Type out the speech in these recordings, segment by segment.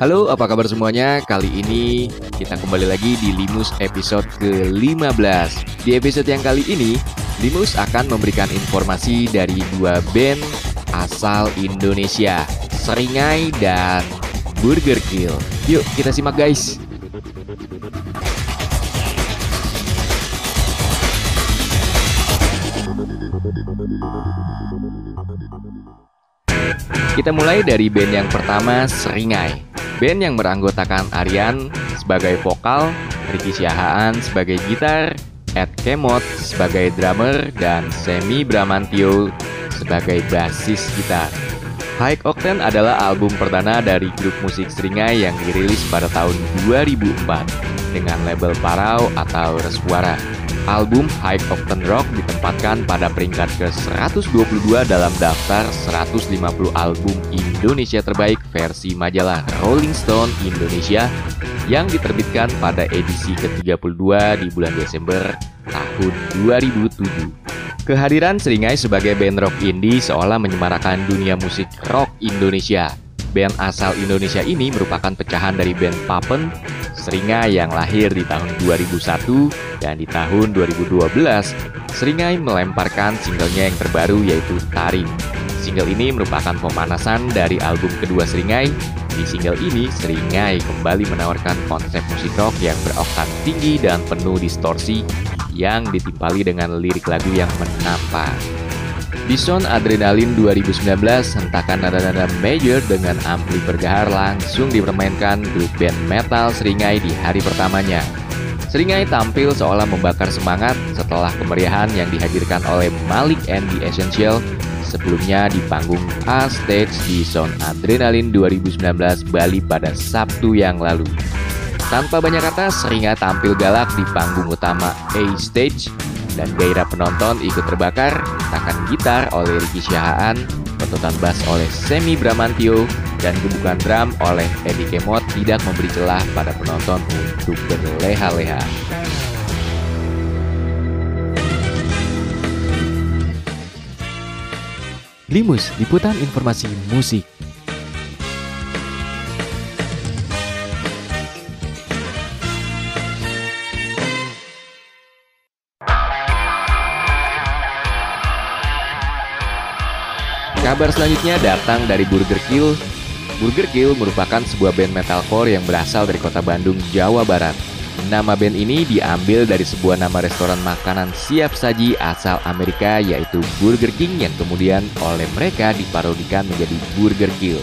Halo, apa kabar semuanya? Kali ini kita kembali lagi di Limus episode ke-15. Di episode yang kali ini, Limus akan memberikan informasi dari dua band asal Indonesia, Seringai dan Burger Kill. Yuk, kita simak guys. Kita mulai dari band yang pertama, Seringai. Band yang beranggotakan Aryan sebagai vokal, Ricky Siahaan sebagai gitar, Ed Kemot sebagai drummer, dan Semi Bramantio sebagai basis gitar. High Octane adalah album perdana dari grup musik Seringai yang dirilis pada tahun 2004 dengan label Parau atau Reswara. Album High Octane Rock ditempatkan pada peringkat ke-122 dalam daftar 150 album Indonesia terbaik versi majalah Rolling Stone Indonesia yang diterbitkan pada edisi ke-32 di bulan Desember tahun 2007. Kehadiran Seringai sebagai band rock indie seolah menyemarakan dunia musik rock Indonesia. Band asal Indonesia ini merupakan pecahan dari band Papen, Seringai yang lahir di tahun 2001 dan di tahun 2012, Seringai melemparkan singlenya yang terbaru yaitu Taring. Single ini merupakan pemanasan dari album kedua Seringai. Di single ini, Seringai kembali menawarkan konsep musik rock yang beroktan tinggi dan penuh distorsi yang ditimpali dengan lirik lagu yang menampak. Di Sound Adrenalin 2019, hentakan nada-nada major dengan ampli bergahar langsung dipermainkan grup band metal Seringai di hari pertamanya. Seringai tampil seolah membakar semangat setelah kemeriahan yang dihadirkan oleh Malik and the Essential sebelumnya di panggung A Stage di Sound Adrenalin 2019 Bali pada Sabtu yang lalu. Tanpa banyak kata, Seringai tampil galak di panggung utama A Stage dan gairah penonton ikut terbakar, takan gitar oleh Ricky Syahaan, pentutan bass oleh Semi Bramantio, dan gebukan drum oleh Eddie Kemot tidak memberi celah pada penonton untuk berleha-leha. Limus, liputan informasi musik. Kabar selanjutnya datang dari Burger Kill. Burger Kill merupakan sebuah band metalcore yang berasal dari kota Bandung, Jawa Barat. Nama band ini diambil dari sebuah nama restoran makanan siap saji asal Amerika yaitu Burger King yang kemudian oleh mereka diparodikan menjadi Burger Kill.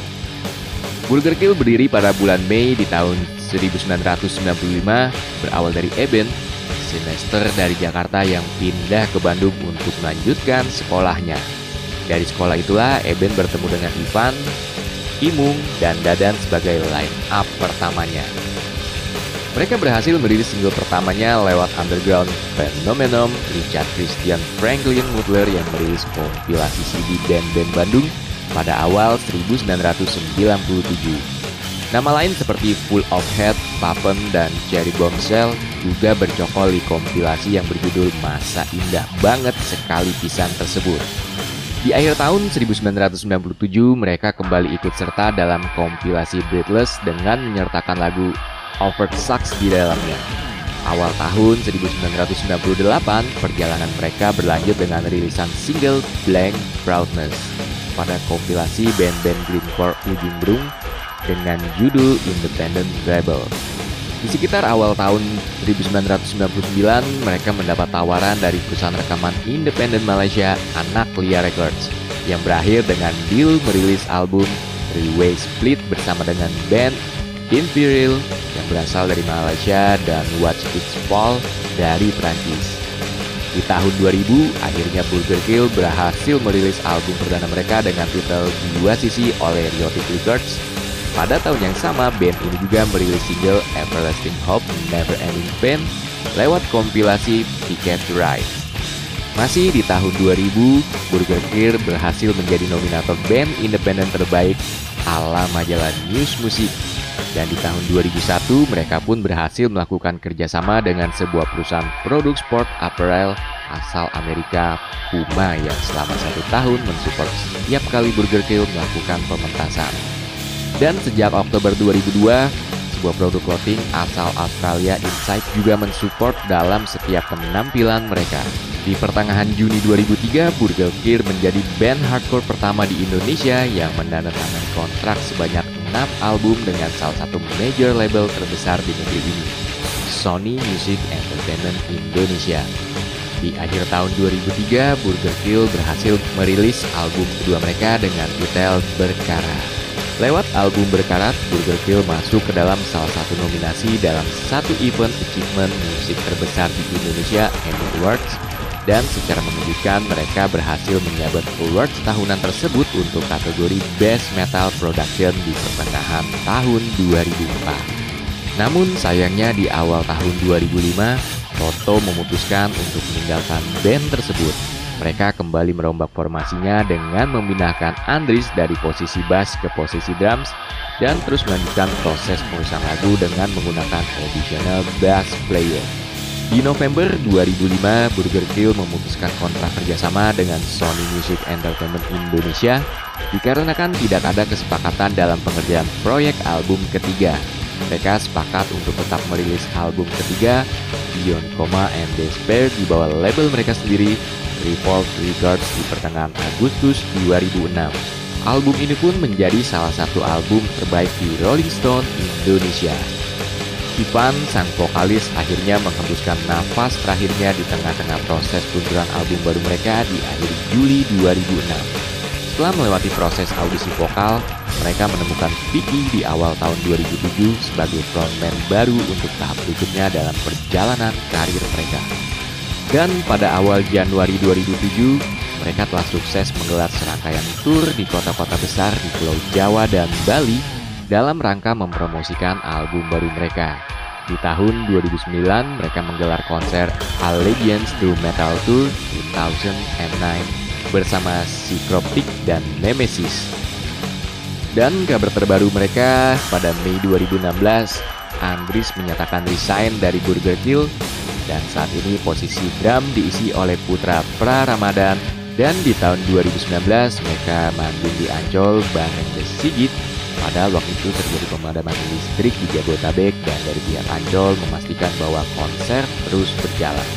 Burger Kill berdiri pada bulan Mei di tahun 1995 berawal dari Eben, semester dari Jakarta yang pindah ke Bandung untuk melanjutkan sekolahnya. Dari sekolah itulah Eben bertemu dengan Ivan, Imung, dan Dadan sebagai line up pertamanya. Mereka berhasil merilis single pertamanya lewat underground Phenomenon Richard Christian Franklin Woodler yang merilis kompilasi CD band-band Bandung pada awal 1997. Nama lain seperti Full of Head, Papen, dan Cherry Bombshell juga bercokol di kompilasi yang berjudul Masa Indah Banget Sekali Pisan tersebut. Di akhir tahun 1997, mereka kembali ikut serta dalam kompilasi Breathless dengan menyertakan lagu Overt Sucks di dalamnya. Awal tahun 1998, perjalanan mereka berlanjut dengan rilisan single Blank Proudness pada kompilasi band-band greencore Ujung Brung dengan judul Independent Rebel. Di sekitar awal tahun 1999, mereka mendapat tawaran dari perusahaan rekaman independen Malaysia, Anak Lia Records, yang berakhir dengan deal merilis album Three-Way Split bersama dengan band Imperial yang berasal dari Malaysia dan Watch It Fall dari Prancis. Di tahun 2000, akhirnya Burger Kill berhasil merilis album perdana mereka dengan titel Dua Sisi oleh Riotic Records pada tahun yang sama, band ini juga merilis single Everlasting Hope Never Ending Pain lewat kompilasi Ticket to Ride. Masih di tahun 2000, Burger Kill berhasil menjadi nominator band independen terbaik ala majalah News Music. Dan di tahun 2001, mereka pun berhasil melakukan kerjasama dengan sebuah perusahaan produk sport apparel asal Amerika Puma yang selama satu tahun mensupport setiap kali Burger Kill melakukan pementasan. Dan sejak Oktober 2002, sebuah produk clothing asal Australia Insight juga mensupport dalam setiap penampilan mereka. Di pertengahan Juni 2003, Burger Kill menjadi band hardcore pertama di Indonesia yang menandatangani kontrak sebanyak 6 album dengan salah satu major label terbesar di negeri ini, Sony Music Entertainment Indonesia. Di akhir tahun 2003, Burger Kill berhasil merilis album kedua mereka dengan titel Berkara. Lewat album berkarat, Burger Kill masuk ke dalam salah satu nominasi dalam satu event achievement musik terbesar di Indonesia, Emmy Awards, dan secara mengejutkan mereka berhasil menyabet awards tahunan tersebut untuk kategori Best Metal Production di pertengahan tahun 2004. Namun sayangnya di awal tahun 2005, Toto memutuskan untuk meninggalkan band tersebut mereka kembali merombak formasinya dengan memindahkan Andris dari posisi bass ke posisi drums dan terus melanjutkan proses penulisan lagu dengan menggunakan additional bass player. Di November 2005, Burger Kill memutuskan kontrak kerjasama dengan Sony Music Entertainment Indonesia dikarenakan tidak ada kesepakatan dalam pengerjaan proyek album ketiga. Mereka sepakat untuk tetap merilis album ketiga, Beyond Coma and Despair di bawah label mereka sendiri Revolt Records di pertengahan Agustus 2006. Album ini pun menjadi salah satu album terbaik di Rolling Stone Indonesia. Ivan, sang vokalis, akhirnya menghembuskan nafas terakhirnya di tengah-tengah proses peluncuran album baru mereka di akhir Juli 2006. Setelah melewati proses audisi vokal, mereka menemukan Vicky di awal tahun 2007 sebagai frontman baru untuk tahap berikutnya dalam perjalanan karir mereka. Dan pada awal Januari 2007, mereka telah sukses menggelar serangkaian tur di kota-kota besar di Pulau Jawa dan Bali dalam rangka mempromosikan album baru mereka. Di tahun 2009, mereka menggelar konser Allegiance to Metal Tour 2009 bersama Psychroptic dan Nemesis. Dan kabar terbaru mereka pada Mei 2016, Andris menyatakan resign dari Burger Kill dan saat ini posisi drum diisi oleh Putra Pra Ramadan dan di tahun 2019 mereka manggung di Ancol bareng The Sigit pada waktu itu terjadi pemadaman listrik di Jabodetabek dan dari pihak Ancol memastikan bahwa konser terus berjalan.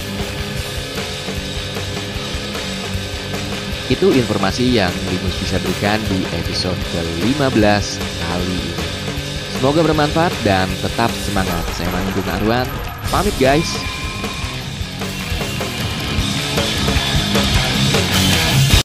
Itu informasi yang Linus bisa berikan di episode ke-15 kali ini. Semoga bermanfaat dan tetap semangat. Saya Mangun Arwan. Pamit guys.